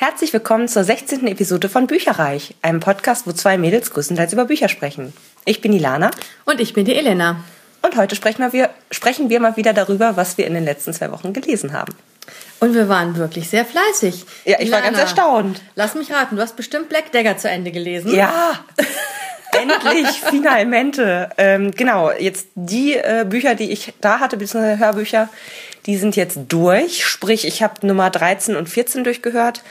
Herzlich willkommen zur 16. Episode von Bücherreich, einem Podcast, wo zwei Mädels größtenteils über Bücher sprechen. Ich bin die Lana. Und ich bin die Elena. Und heute sprechen wir, sprechen wir mal wieder darüber, was wir in den letzten zwei Wochen gelesen haben. Und wir waren wirklich sehr fleißig. Ja, ich war ganz erstaunt. Lass mich raten, du hast bestimmt Black Dagger zu Ende gelesen. Ja, endlich, finalmente. Ähm, genau, jetzt die äh, Bücher, die ich da hatte, beziehungsweise Hörbücher, die sind jetzt durch. Sprich, ich habe Nummer 13 und 14 durchgehört.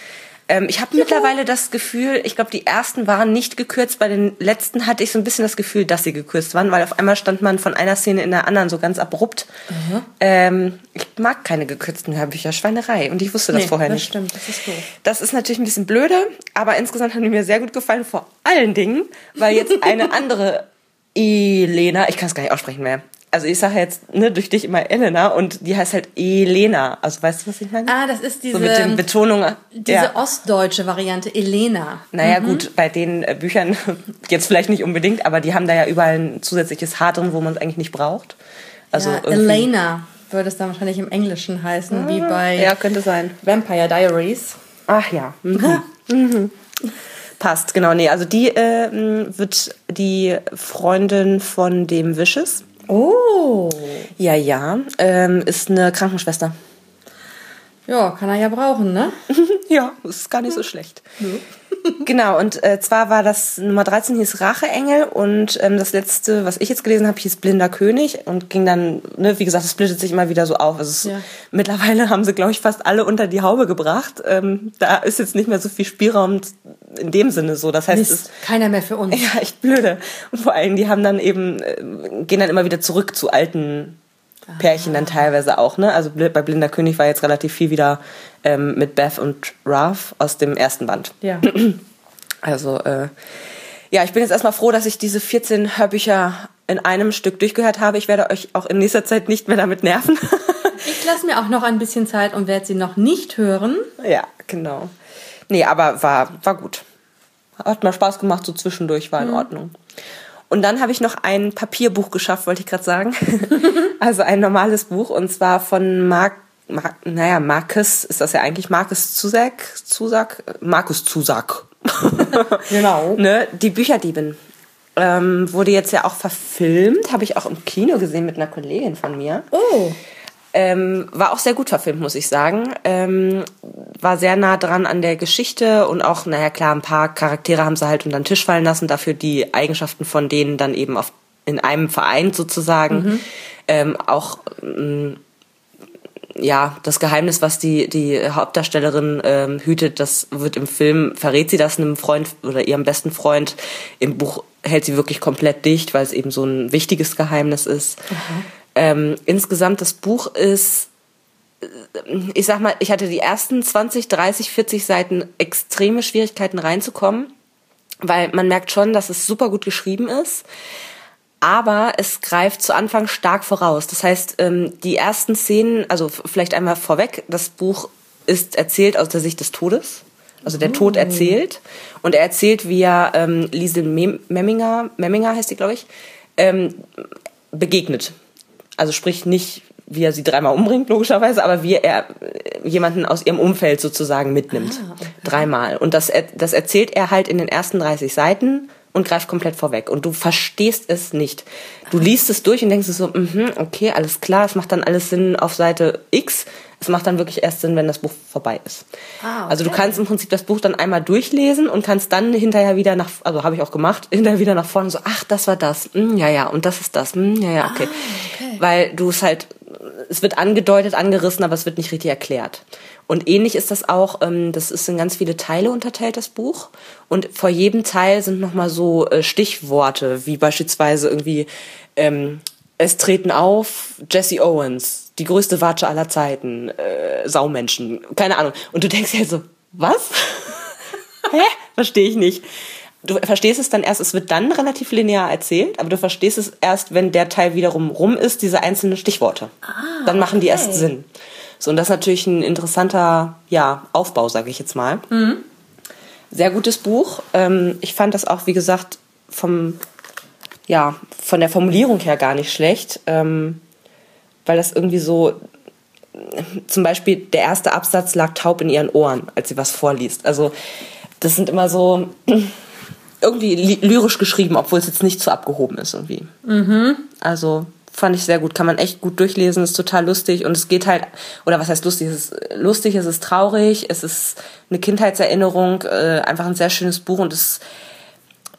Ähm, ich habe mittlerweile das Gefühl, ich glaube, die ersten waren nicht gekürzt. Bei den letzten hatte ich so ein bisschen das Gefühl, dass sie gekürzt waren, weil auf einmal stand man von einer Szene in der anderen so ganz abrupt. Mhm. Ähm, ich mag keine gekürzten Hörbücher, Schweinerei. Und ich wusste das nee, vorher das nicht. Stimmt, das ist doof. Das ist natürlich ein bisschen blöde, aber insgesamt haben die mir sehr gut gefallen. Vor allen Dingen, weil jetzt eine andere Elena, ich kann es gar nicht aussprechen mehr, also ich sage jetzt ne, durch dich immer Elena und die heißt halt Elena. Also weißt du, was ich meine? Ah, das ist diese so mit den Betonungen. Diese ja. ostdeutsche Variante Elena. Naja, mhm. gut, bei den äh, Büchern jetzt vielleicht nicht unbedingt, aber die haben da ja überall ein zusätzliches H drin, wo man es eigentlich nicht braucht. Also ja, Elena würde es dann wahrscheinlich im Englischen heißen, ah, wie bei ja, könnte sein. Vampire Diaries. Ach ja. Mhm. mhm. Passt, genau. Nee, also die äh, wird die Freundin von dem Wishes. Oh. Ja, ja. Ähm, ist eine Krankenschwester. Ja, kann er ja brauchen, ne? ja, ist gar nicht so schlecht. Ja. Genau, und äh, zwar war das Nummer 13 hieß Racheengel und ähm, das letzte, was ich jetzt gelesen habe, hieß Blinder König und ging dann, ne, wie gesagt, es splittet sich immer wieder so auf. Also es, ja. mittlerweile haben sie, glaube ich, fast alle unter die Haube gebracht. Ähm, da ist jetzt nicht mehr so viel Spielraum in dem Sinne so. Das heißt, Mist, es, keiner mehr für uns. Ja, echt blöde. Und vor allem, die haben dann eben, äh, gehen dann immer wieder zurück zu alten Pärchen dann teilweise auch, ne? Also bei Blinder König war jetzt relativ viel wieder ähm, mit Beth und Ralph aus dem ersten Band. Ja. Also, äh, ja, ich bin jetzt erstmal froh, dass ich diese 14 Hörbücher in einem Stück durchgehört habe. Ich werde euch auch in nächster Zeit nicht mehr damit nerven. ich lasse mir auch noch ein bisschen Zeit und werde sie noch nicht hören. Ja, genau. Nee, aber war, war gut. Hat mal Spaß gemacht, so zwischendurch, war in mhm. Ordnung. Und dann habe ich noch ein Papierbuch geschafft, wollte ich gerade sagen. also ein normales Buch und zwar von Mark, Mark naja, Markus, ist das ja eigentlich Markus Zusak, Zusak, Markus Zusak. genau. ne, die Bücherdiebin. Ähm, wurde jetzt ja auch verfilmt, habe ich auch im Kino gesehen mit einer Kollegin von mir. Oh. Ähm, war auch sehr gut verfilmt, muss ich sagen. Ähm, war sehr nah dran an der Geschichte und auch, naja klar, ein paar Charaktere haben sie halt unter den Tisch fallen lassen, dafür die Eigenschaften von denen dann eben auf, in einem Verein sozusagen. Mhm. Ähm, auch ähm, ja, das Geheimnis, was die, die Hauptdarstellerin ähm, hütet, das wird im Film, verrät sie das einem Freund oder ihrem besten Freund. Im Buch hält sie wirklich komplett dicht, weil es eben so ein wichtiges Geheimnis ist. Mhm. Ähm, insgesamt das Buch ist, ich sag mal, ich hatte die ersten 20, 30, 40 Seiten extreme Schwierigkeiten reinzukommen, weil man merkt schon, dass es super gut geschrieben ist. Aber es greift zu Anfang stark voraus. Das heißt, ähm, die ersten Szenen, also vielleicht einmal vorweg, das Buch ist erzählt aus der Sicht des Todes. Also der Tod oh. erzählt. Und er erzählt, wie er ähm, Liesel Memminger, Memminger heißt die, glaube ich, ähm, begegnet. Also sprich nicht, wie er sie dreimal umbringt, logischerweise, aber wie er jemanden aus ihrem Umfeld sozusagen mitnimmt. Ah, okay. Dreimal. Und das, das erzählt er halt in den ersten 30 Seiten und greift komplett vorweg. Und du verstehst es nicht. Du liest es durch und denkst so, mm okay, alles klar, es macht dann alles Sinn auf Seite X. Es macht dann wirklich erst Sinn, wenn das Buch vorbei ist. Ah, okay. Also du kannst im Prinzip das Buch dann einmal durchlesen und kannst dann hinterher wieder nach, also habe ich auch gemacht, hinterher wieder nach vorne so, ach, das war das, mm, ja, ja, und das ist das, mm, ja, ja, okay. Ah, okay. Weil du es halt, es wird angedeutet, angerissen, aber es wird nicht richtig erklärt. Und ähnlich ist das auch, ähm, das ist in ganz viele Teile unterteilt, das Buch. Und vor jedem Teil sind nochmal so äh, Stichworte, wie beispielsweise irgendwie, ähm, es treten auf Jesse Owens, die größte Watsche aller Zeiten, äh, Saumenschen, keine Ahnung. Und du denkst ja so, was? Hä? Verstehe ich nicht. Du verstehst es dann erst, es wird dann relativ linear erzählt, aber du verstehst es erst, wenn der Teil wiederum rum ist, diese einzelnen Stichworte. Ah, dann machen okay. die erst Sinn. So, und das ist natürlich ein interessanter ja, Aufbau, sage ich jetzt mal. Mhm. Sehr gutes Buch. Ähm, ich fand das auch, wie gesagt, vom, ja, von der Formulierung her gar nicht schlecht, ähm, weil das irgendwie so zum Beispiel der erste Absatz lag taub in ihren Ohren, als sie was vorliest. Also das sind immer so irgendwie lyrisch geschrieben, obwohl es jetzt nicht so abgehoben ist irgendwie. Mhm. Also fand ich sehr gut, kann man echt gut durchlesen, ist total lustig. Und es geht halt, oder was heißt lustig, es ist lustig, es ist traurig, es ist eine Kindheitserinnerung, äh, einfach ein sehr schönes Buch. Und es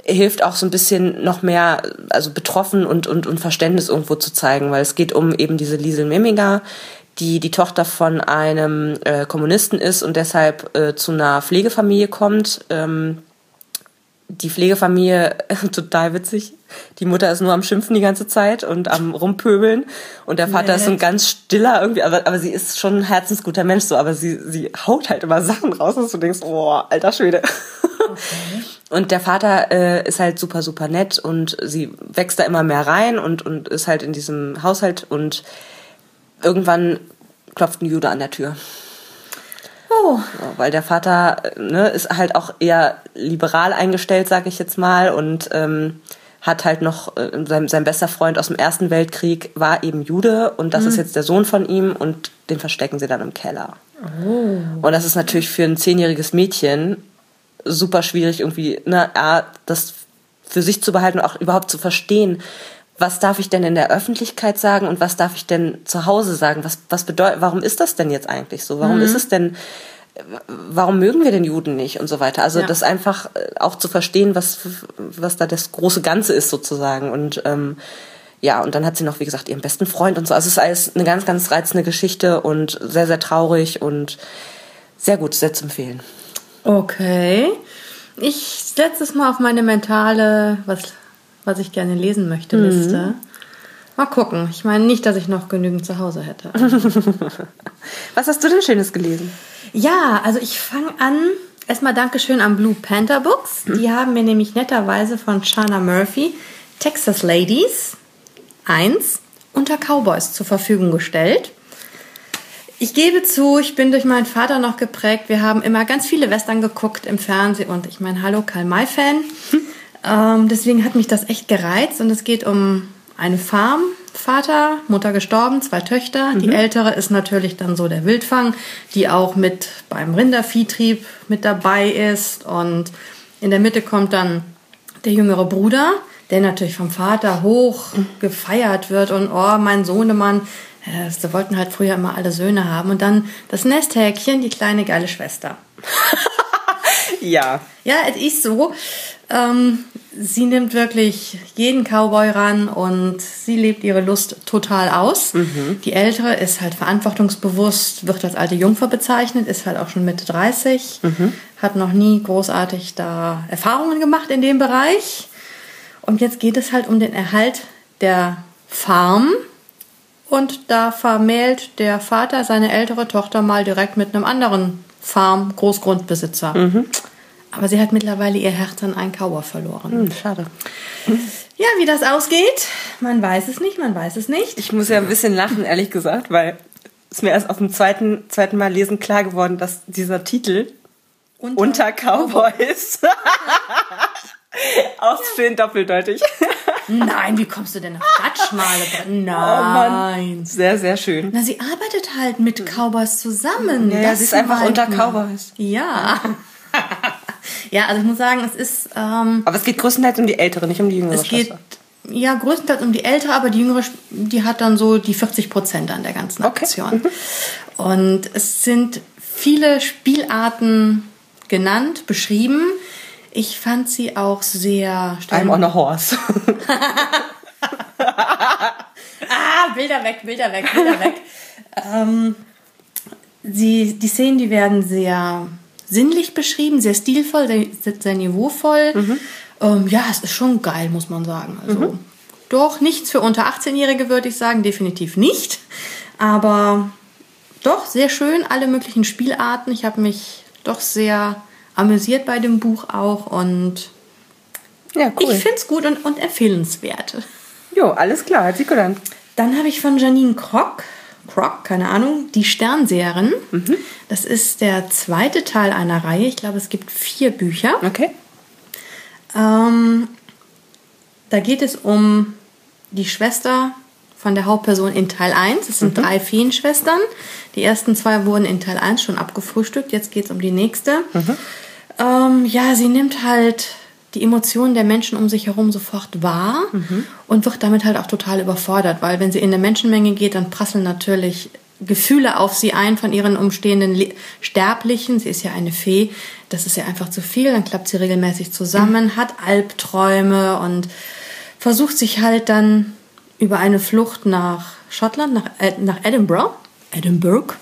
hilft auch so ein bisschen noch mehr, also betroffen und, und, und Verständnis irgendwo zu zeigen, weil es geht um eben diese Liesel Meminger, die die Tochter von einem äh, Kommunisten ist und deshalb äh, zu einer Pflegefamilie kommt. Ähm, die Pflegefamilie, total witzig, die Mutter ist nur am Schimpfen die ganze Zeit und am Rumpöbeln und der Vater nee. ist so ein ganz stiller irgendwie, aber, aber sie ist schon ein herzensguter Mensch so, aber sie, sie haut halt immer Sachen raus, dass du denkst, oh, alter Schwede. Okay. Und der Vater äh, ist halt super, super nett und sie wächst da immer mehr rein und, und ist halt in diesem Haushalt und irgendwann klopft ein Jude an der Tür. Oh. Ja, weil der Vater ne, ist halt auch eher liberal eingestellt, sag ich jetzt mal, und ähm, hat halt noch äh, sein, sein bester Freund aus dem Ersten Weltkrieg war eben Jude und das mhm. ist jetzt der Sohn von ihm und den verstecken sie dann im Keller. Oh. Und das ist natürlich für ein zehnjähriges Mädchen super schwierig irgendwie, ne, das für sich zu behalten und auch überhaupt zu verstehen, was darf ich denn in der Öffentlichkeit sagen und was darf ich denn zu Hause sagen? Was, was bedeutet, warum ist das denn jetzt eigentlich so? Warum mhm. ist es denn, warum mögen wir den Juden nicht und so weiter? Also ja. das einfach äh, auch zu verstehen, was, was da das große Ganze ist sozusagen und, ähm, ja, und dann hat sie noch, wie gesagt, ihren besten Freund und so. Also es ist alles eine ganz, ganz reizende Geschichte und sehr, sehr traurig und sehr gut, sehr zu empfehlen. Okay. Ich setze es mal auf meine mentale, was was ich gerne lesen möchte, mhm. Liste. Mal gucken. Ich meine nicht, dass ich noch genügend zu Hause hätte. was hast du denn Schönes gelesen? Ja, also ich fange an. Erstmal Dankeschön an Blue Panther Books. Mhm. Die haben mir nämlich netterweise von Shana Murphy Texas Ladies 1 unter Cowboys zur Verfügung gestellt. Ich gebe zu, ich bin durch meinen Vater noch geprägt. Wir haben immer ganz viele Western geguckt im Fernsehen und ich meine, hallo Karl May-Fan. Hm. Ähm, deswegen hat mich das echt gereizt und es geht um eine Farm. Vater, Mutter gestorben, zwei Töchter. Mhm. Die ältere ist natürlich dann so der Wildfang, die auch mit beim Rinderviehtrieb mit dabei ist. Und in der Mitte kommt dann der jüngere Bruder, der natürlich vom Vater hoch gefeiert wird und oh, mein Sohnemann. Ja, sie wollten halt früher immer alle Söhne haben. Und dann das Nesthäkchen, die kleine geile Schwester. ja. Ja, es ist so. Ähm, sie nimmt wirklich jeden Cowboy ran und sie lebt ihre Lust total aus. Mhm. Die Ältere ist halt verantwortungsbewusst, wird als alte Jungfer bezeichnet, ist halt auch schon Mitte 30, mhm. hat noch nie großartig da Erfahrungen gemacht in dem Bereich. Und jetzt geht es halt um den Erhalt der Farm. Und da vermählt der Vater seine ältere Tochter mal direkt mit einem anderen Farm-Großgrundbesitzer. Mhm. Aber sie hat mittlerweile ihr Herz an einen Kauer verloren. Hm, schade. Ja, wie das ausgeht, man weiß es nicht, man weiß es nicht. Ich muss ja ein bisschen lachen, ehrlich gesagt, weil es mir erst auf dem zweiten, zweiten Mal lesen klar geworden, dass dieser Titel unter, unter Cowboys auch schön doppeldeutig. Nein, wie kommst du denn auf das schmale Nein. Oh sehr, sehr schön. Na, sie arbeitet halt mit Cowboys zusammen. Ja, ja sie ist einfach unter Cowboys. Ja. Ja, also ich muss sagen, es ist. Ähm, aber es geht größtenteils um die Ältere, nicht um die jüngere es Schwester. Geht, ja, größtenteils um die Ältere, aber die jüngere, die hat dann so die 40 Prozent an der ganzen Aktion. Okay. Mhm. Und es sind viele Spielarten genannt, beschrieben. Ich fand sie auch sehr. I'm on a horse. ah, Bilder weg, Bilder weg, Bilder weg. ähm, sie, die Szenen, die werden sehr sinnlich beschrieben, sehr stilvoll, sehr, sehr niveauvoll. Mhm. Ähm, ja, es ist schon geil, muss man sagen. Also mhm. doch nichts für unter 18-Jährige, würde ich sagen, definitiv nicht. Aber doch sehr schön, alle möglichen Spielarten. Ich habe mich doch sehr amüsiert bei dem Buch auch und ja, cool. ich finde es gut und, und empfehlenswert. Jo, alles klar, hört sich gut an. Dann habe ich von Janine Krock Croc, keine Ahnung, die Sternseherin. Mhm. Das ist der zweite Teil einer Reihe. Ich glaube, es gibt vier Bücher. Okay. Ähm, da geht es um die Schwester von der Hauptperson in Teil 1. Es sind drei Feenschwestern. Die ersten zwei wurden in Teil 1 schon abgefrühstückt. Jetzt geht's um die nächste. Ähm, ja, sie nimmt halt die Emotionen der Menschen um sich herum sofort wahr und wird damit halt auch total überfordert, weil wenn sie in eine Menschenmenge geht, dann prasseln natürlich Gefühle auf sie ein von ihren umstehenden Le Sterblichen. Sie ist ja eine Fee. Das ist ja einfach zu viel. Dann klappt sie regelmäßig zusammen, hat Albträume und versucht sich halt dann über eine Flucht nach Schottland, nach, nach Edinburgh, Edinburgh,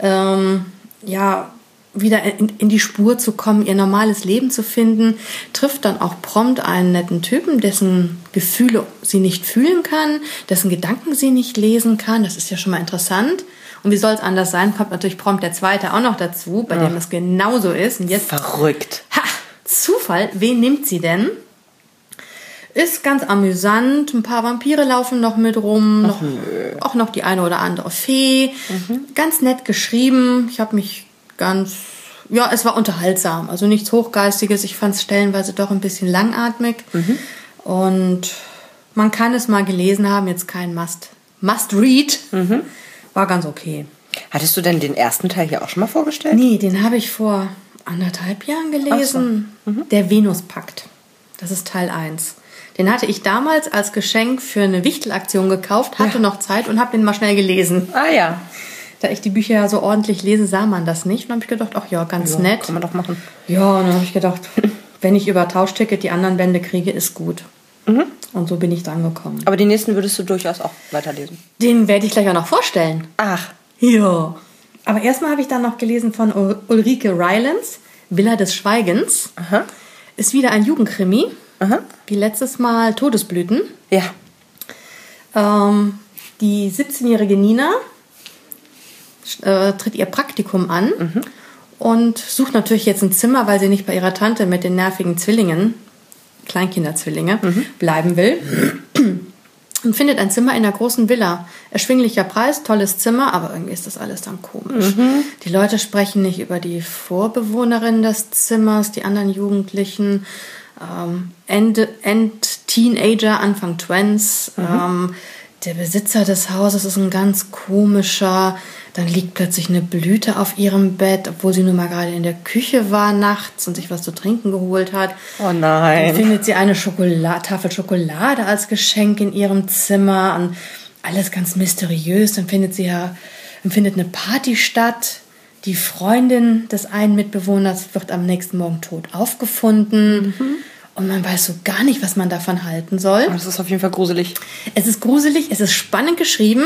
ähm, ja, wieder in, in die Spur zu kommen, ihr normales Leben zu finden, trifft dann auch prompt einen netten Typen, dessen Gefühle sie nicht fühlen kann, dessen Gedanken sie nicht lesen kann. Das ist ja schon mal interessant. Und wie soll es anders sein? Kommt natürlich prompt der zweite auch noch dazu, bei dem es genauso ist. Und jetzt Verrückt. Ha! Zufall, wen nimmt sie denn? Ist ganz amüsant. Ein paar Vampire laufen noch mit rum. Noch, auch noch die eine oder andere Fee. Ganz nett geschrieben. Ich habe mich ganz. Ja, es war unterhaltsam. Also nichts Hochgeistiges. Ich fand es stellenweise doch ein bisschen langatmig. Und man kann es mal gelesen haben. Jetzt kein Must. Must read. War ganz okay. Hattest du denn den ersten Teil hier auch schon mal vorgestellt? Nee, den habe ich vor anderthalb Jahren gelesen. Der Venuspakt. Das ist Teil 1. Den hatte ich damals als Geschenk für eine Wichtelaktion gekauft, hatte noch Zeit und habe den mal schnell gelesen. Ah ja. Da ich die Bücher ja so ordentlich lese, sah man das nicht. Und dann habe ich gedacht, ach ja, ganz nett. Kann man doch machen. Ja, und dann habe ich gedacht, wenn ich über Tauschticket die anderen Bände kriege, ist gut. Und so bin ich dran gekommen. Aber die nächsten würdest du durchaus auch weiterlesen. Den werde ich gleich auch noch vorstellen. Ach. Ja. Aber erstmal habe ich dann noch gelesen von Ul- Ulrike Rylance, Villa des Schweigens. Aha. Ist wieder ein Jugendkrimi. Aha. Wie letztes Mal Todesblüten. Ja. Ähm, die 17-jährige Nina äh, tritt ihr Praktikum an und sucht natürlich jetzt ein Zimmer, weil sie nicht bei ihrer Tante mit den nervigen Zwillingen, Kleinkinderzwillinge, bleiben will. Und findet ein Zimmer in einer großen Villa. Erschwinglicher Preis, tolles Zimmer, aber irgendwie ist das alles dann komisch. Die Leute sprechen nicht über die Vorbewohnerin des Zimmers, die anderen Jugendlichen. Ähm, End, End Teenager, Anfang Twents. Ähm, der Besitzer des Hauses ist ein ganz komischer. Dann liegt plötzlich eine Blüte auf ihrem Bett, obwohl sie nur mal gerade in der Küche war nachts und sich was zu trinken geholt hat. Oh Dann nein. findet sie eine Schokolade, Tafel Schokolade als Geschenk in ihrem Zimmer und alles ganz mysteriös. Dann findet sie ja, dann findet eine Party statt. Die Freundin des einen Mitbewohners wird am nächsten Morgen tot aufgefunden. Und man weiß so gar nicht, was man davon halten soll. Das ist auf jeden Fall gruselig. Es ist gruselig, es ist spannend geschrieben.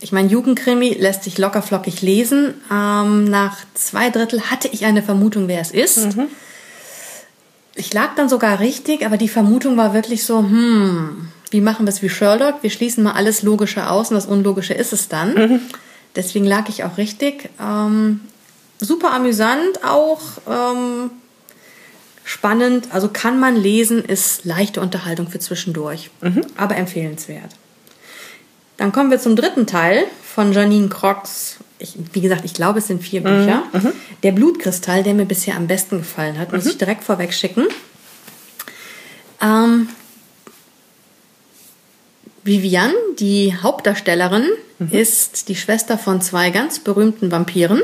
Ich meine, Jugendkrimi lässt sich locker flockig lesen. Ähm, nach zwei Drittel hatte ich eine Vermutung, wer es ist. Ich lag dann sogar richtig, aber die Vermutung war wirklich so, hm, wie machen wir es wie Sherlock? Wir schließen mal alles Logische aus und das Unlogische ist es dann. Deswegen lag ich auch richtig. Ähm, super amüsant auch. Ähm, spannend, also kann man lesen, ist leichte Unterhaltung für zwischendurch, aber empfehlenswert. Dann kommen wir zum dritten Teil von Janine Crocs. Ich, wie gesagt, ich glaube, es sind vier Bücher. Der Blutkristall, der mir bisher am besten gefallen hat, muss ich direkt vorweg schicken. Ähm, Viviane, die Hauptdarstellerin, ist die Schwester von zwei ganz berühmten Vampiren,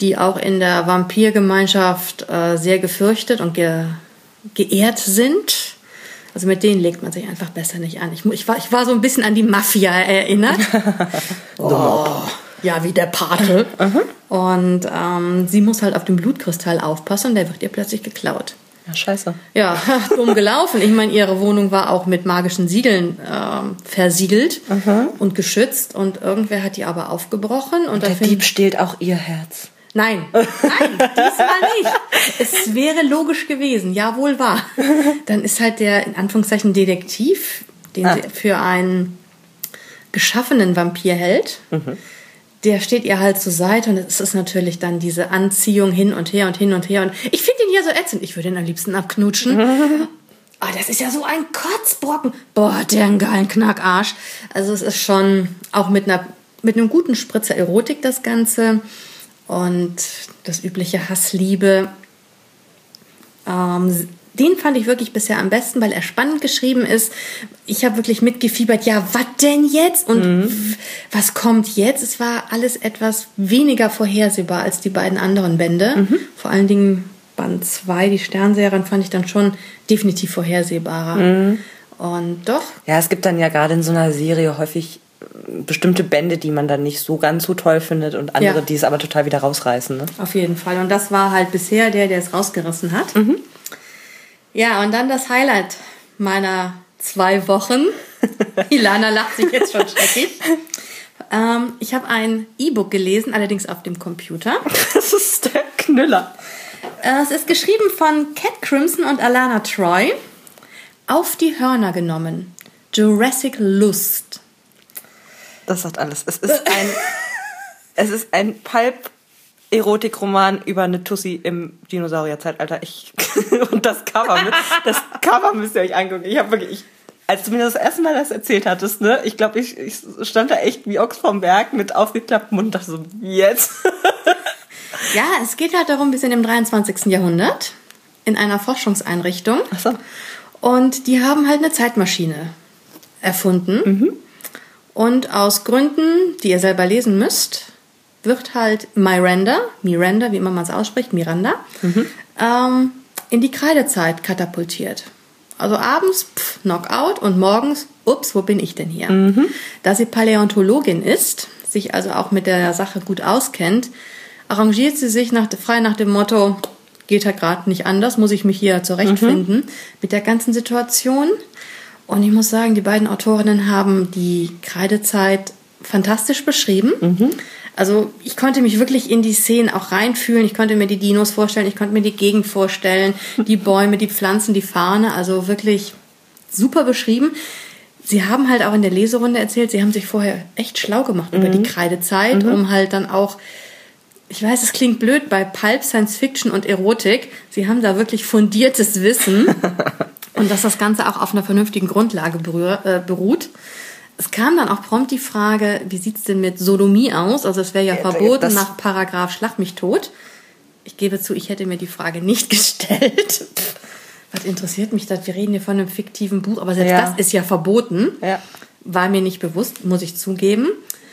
die auch in der Vampirgemeinschaft äh, sehr gefürchtet und ge geehrt sind. Also mit denen legt man sich einfach besser nicht an. Ich, ich, war, ich war so ein bisschen an die Mafia erinnert. oh, ja, wie der Pate. Und ähm, sie muss halt auf den Blutkristall aufpassen und der wird ihr plötzlich geklaut. Ja, scheiße. Ja, dumm gelaufen. Ich meine, ihre Wohnung war auch mit magischen Siegeln ähm, versiegelt und geschützt und irgendwer hat die aber aufgebrochen und Der dann Dieb stehlt auch ihr Herz. Nein, nein, diesmal nicht. Es wäre logisch gewesen, ja wohl wahr. Dann ist halt der in Anführungszeichen Detektiv, den Ah. sie für einen geschaffenen Vampir hält. Der steht ihr halt zur Seite und es ist natürlich dann diese Anziehung hin und her und hin und her. Und ich finde ihn hier so ätzend. Ich würde ihn am liebsten abknutschen. Ah, das ist ja so ein Kotzbrocken. Boah, der einen geilen Knackarsch. Also es ist schon auch mit einer mit einem guten Spritzer Erotik das Ganze und das übliche Hassliebe. Ähm, den fand ich wirklich bisher am besten, weil er spannend geschrieben ist. Ich habe wirklich mitgefiebert, ja, was denn jetzt? Und mhm. was kommt jetzt? Es war alles etwas weniger vorhersehbar als die beiden anderen Bände. Mhm. Vor allen Dingen Band 2, die Sternserien, fand ich dann schon definitiv vorhersehbarer. Mhm. Und doch. Ja, es gibt dann ja gerade in so einer Serie häufig bestimmte Bände, die man dann nicht so ganz so toll findet und andere, ja. die es aber total wieder rausreißen. Ne? Auf jeden Fall. Und das war halt bisher der, der es rausgerissen hat. Mhm. Ja, und dann das Highlight meiner zwei Wochen. Ilana lacht sich jetzt schon schrecklich. Ähm, ich habe ein E-Book gelesen, allerdings auf dem Computer. Das ist der Knüller. Äh, es ist geschrieben von Cat Crimson und Alana Troy. Auf die Hörner genommen. Jurassic Lust. Das sagt alles. Es ist ein, es ist ein Pulp Erotikroman über eine Tussi im Dinosaurierzeitalter. Ich und das Cover, das Cover müsst ihr euch angucken. Ich habe wirklich, ich, als du mir das erste Mal das erzählt hattest, ne, ich glaube, ich, ich stand da echt wie Ochs vom Berg mit aufgeklapptem Mund und dachte so, jetzt. ja, es geht halt darum, wir sind im 23. Jahrhundert in einer Forschungseinrichtung. Ach so. Und die haben halt eine Zeitmaschine erfunden. Mhm. Und aus Gründen, die ihr selber lesen müsst, wird halt Miranda, Miranda, wie immer man es ausspricht, Miranda, mhm. ähm, in die Kreidezeit katapultiert. Also abends pff, Knockout und morgens, ups, wo bin ich denn hier? Mhm. Da sie Paläontologin ist, sich also auch mit der Sache gut auskennt, arrangiert sie sich nach, frei nach dem Motto, geht ja gerade nicht anders, muss ich mich hier zurechtfinden mhm. mit der ganzen Situation. Und ich muss sagen, die beiden Autorinnen haben die Kreidezeit fantastisch beschrieben. Mhm. Also ich konnte mich wirklich in die Szenen auch reinfühlen. Ich konnte mir die Dinos vorstellen, ich konnte mir die Gegend vorstellen, die Bäume, die Pflanzen, die Fahne. Also wirklich super beschrieben. Sie haben halt auch in der Leserunde erzählt, sie haben sich vorher echt schlau gemacht mhm. über die mhm. Kreidezeit, mhm. um halt dann auch ich weiß, es klingt blöd bei Pulp, Science Fiction und Erotik. Sie haben da wirklich fundiertes Wissen und dass das Ganze auch auf einer vernünftigen Grundlage äh, beruht. Es kam dann auch prompt die Frage, wie sieht's denn mit Sodomie aus? Also es wäre ja, ja verboten nach Paragraph Schlag mich tot. Ich gebe zu, ich hätte mir die Frage nicht gestellt. Was interessiert mich das? Wir reden hier von einem fiktiven Buch, aber selbst ja. das ist ja verboten. Ja. War mir nicht bewusst, muss ich zugeben.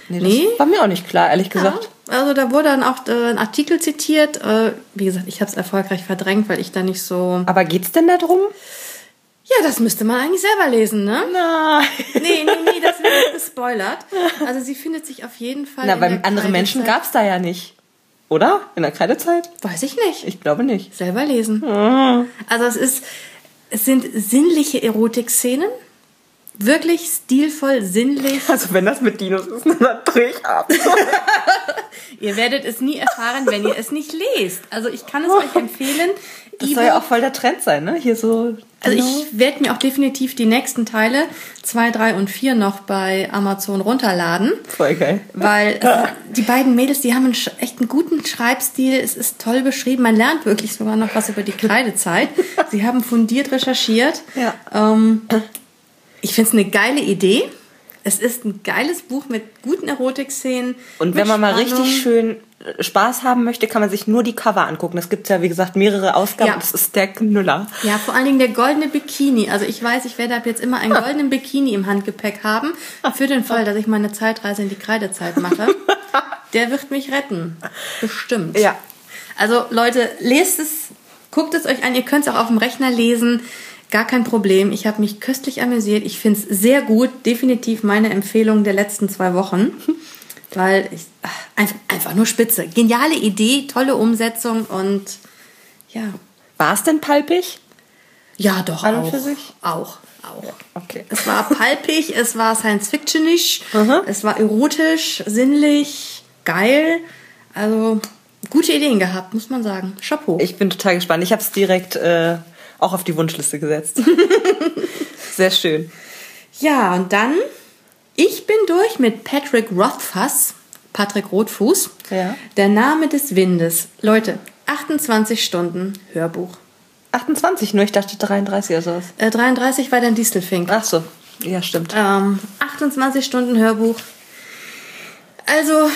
Nee, das nee. war mir auch nicht klar, ehrlich gesagt. Ja, also da wurde dann auch äh, ein Artikel zitiert. Äh, wie gesagt, ich habe es erfolgreich verdrängt, weil ich da nicht so. Aber geht's denn darum? Ja, das müsste man eigentlich selber lesen, ne? Nein. Nee, nee, nee, das wird gespoilert. Also sie findet sich auf jeden Fall. Na, weil andere Menschen gab's da ja nicht. Oder? In der Kreidezeit? Weiß ich nicht. Ich glaube nicht. Selber lesen. Ah. Also es ist, es sind sinnliche Erotik-Szenen. Wirklich stilvoll, sinnlich. Also wenn das mit Dinos ist, dann dreh ich ab. ihr werdet es nie erfahren, wenn ihr es nicht lest. Also ich kann es euch empfehlen. Das soll ja auch voll der Trend sein, ne? Hier so. Also ich werde mir auch definitiv die nächsten Teile, zwei, drei und vier noch bei Amazon runterladen. Voll geil. Weil die beiden Mädels, die haben einen, echt einen guten Schreibstil. Es ist toll beschrieben. Man lernt wirklich sogar noch was über die Kreidezeit. Sie haben fundiert recherchiert. Ja. Ähm, ich finde es eine geile Idee. Es ist ein geiles Buch mit guten Erotik-Szenen. Und wenn man Spannung. mal richtig schön Spaß haben möchte, kann man sich nur die Cover angucken. Es gibt ja, wie gesagt, mehrere Ausgaben. Ja. Das ist der Knüller. Ja, vor allen Dingen der goldene Bikini. Also ich weiß, ich werde ab jetzt immer einen goldenen Bikini im Handgepäck haben. Für den Fall, dass ich meine Zeitreise in die Kreidezeit mache. Der wird mich retten. Bestimmt. Ja. Also Leute, lest es, guckt es euch an. Ihr könnt es auch auf dem Rechner lesen. Gar kein Problem. Ich habe mich köstlich amüsiert. Ich finde es sehr gut. Definitiv meine Empfehlung der letzten zwei Wochen. Weil ich, einfach, einfach nur spitze. Geniale Idee, tolle Umsetzung und ja. War es denn palpig? Ja, doch. An auch. Für sich? Auch. Auch. Ja, okay. Es war palpig, es war science-fictionisch, es war erotisch, sinnlich, geil. Also gute Ideen gehabt, muss man sagen. Chapeau. Ich bin total gespannt. Ich habe es direkt äh, auch auf die Wunschliste gesetzt. Sehr schön. Ja, und dann, ich bin durch mit Patrick Rothfuss, Patrick Rotfuß. Ja. Der Name des Windes. Leute, 28 Stunden Hörbuch. 28 nur, ich dachte 33 oder sowas. Äh, 33 war dann Distelfink. Ach so, ja, stimmt. Ähm, 28 Stunden Hörbuch. Also,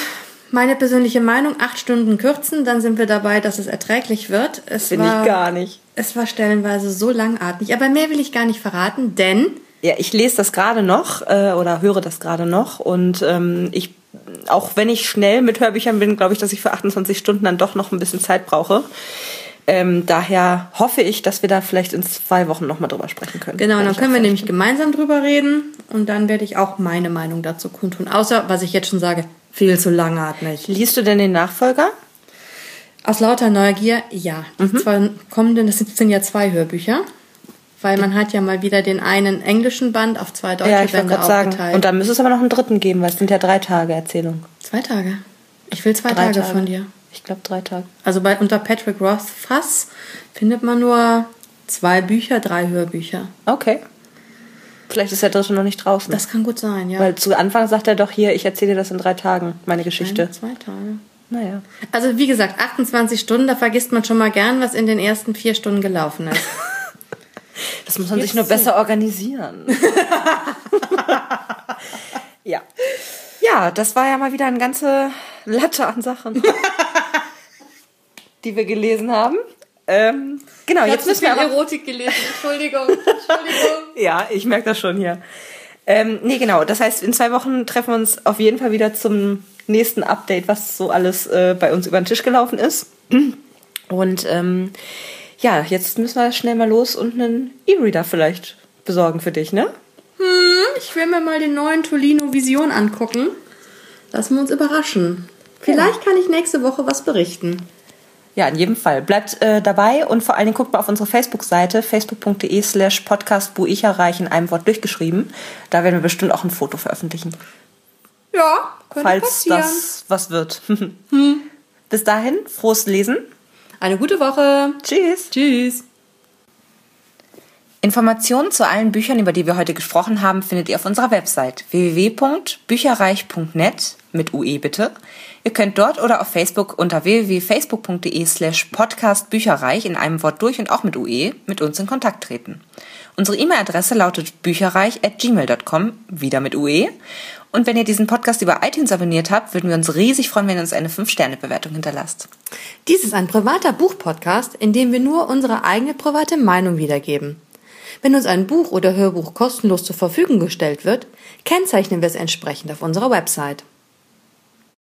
Meine persönliche Meinung, acht Stunden kürzen, dann sind wir dabei, dass es erträglich wird. Es Finde war, ich gar nicht. Es war stellenweise so langatmig, aber mehr will ich gar nicht verraten, denn Ja, ich lese das gerade noch äh, oder höre das gerade noch und ähm, ich, auch wenn ich schnell mit Hörbüchern bin, glaube ich, dass ich für 28 Stunden dann doch noch ein bisschen Zeit brauche. Ähm, daher hoffe ich, dass wir da vielleicht in zwei Wochen nochmal drüber sprechen können. genau, dann können wir nämlich gemeinsam drüber reden und dann werde ich auch meine Meinung dazu kundtun. Außer, was ich jetzt schon sage, viel zu langatmig. Liest du denn den Nachfolger? Aus lauter Neugier, ja. Die Mhm. zwei kommenden, das sind ja zwei Hörbücher. Weil man hat ja mal wieder den einen englischen Band auf zwei deutsche ja, ich Bände gerade sagen. aufgeteilt. Und dann müsste es aber noch einen dritten geben, weil es sind ja drei Tage Erzählung. zwei Tage. Ich will zwei Drei Tage, Tage. von dir. Ich glaube drei Tage. Also bei unter Patrick Rothfuss findet man nur zwei Bücher, drei Hörbücher. Okay. Vielleicht ist der dritte noch nicht draußen. Das kann gut sein, ja. weil zu Anfang sagt er doch hier, ich erzähle dir das in drei Tagen, meine Geschichte. Nein, zwei Tage. Naja. Also wie gesagt, 28 Stunden, da vergisst man schon mal gern, was in den ersten vier Stunden gelaufen ist. Das muss man sich Jetzt nur so. besser organisieren. ja. Ja, das war ja mal wieder eine ganze Latte an Sachen, die wir gelesen haben. Ähm, genau, jetzt müssen wir aber, Erotik gelesen. Entschuldigung. Entschuldigung. Ja, ich merke das schon hier. Ähm, nee, genau. Das heißt, in zwei Wochen treffen wir uns auf jeden Fall wieder zum nächsten Update, was so alles äh, bei uns über den Tisch gelaufen ist. Und ähm, ja, jetzt müssen wir schnell mal los und einen E-Reader vielleicht besorgen für dich, ne? Ich will mir mal den neuen Tolino Vision angucken. Lassen wir uns überraschen. Vielleicht kann ich nächste Woche was berichten. Ja, in jedem Fall. Bleibt äh, dabei und vor allen Dingen guckt mal auf unsere Facebook-Seite, facebook.de slash podcast Buicherreich in einem Wort durchgeschrieben. Da werden wir bestimmt auch ein Foto veröffentlichen, Ja, könnte falls passieren. das was wird. Bis dahin, frohes Lesen. Eine gute Woche. Tschüss. Tschüss. Informationen zu allen Büchern, über die wir heute gesprochen haben, findet ihr auf unserer Website www.bücherreich.net mit UE bitte. Ihr könnt dort oder auf Facebook unter www.facebook.de slash podcastbücherreich in einem Wort durch und auch mit UE mit uns in Kontakt treten. Unsere E-Mail-Adresse lautet bücherreich at gmail.com, wieder mit UE. Und wenn ihr diesen Podcast über iTunes abonniert habt, würden wir uns riesig freuen, wenn ihr uns eine 5-Sterne-Bewertung hinterlasst. Dies ist ein privater Buchpodcast, in dem wir nur unsere eigene private Meinung wiedergeben. Wenn uns ein Buch oder Hörbuch kostenlos zur Verfügung gestellt wird, kennzeichnen wir es entsprechend auf unserer Website.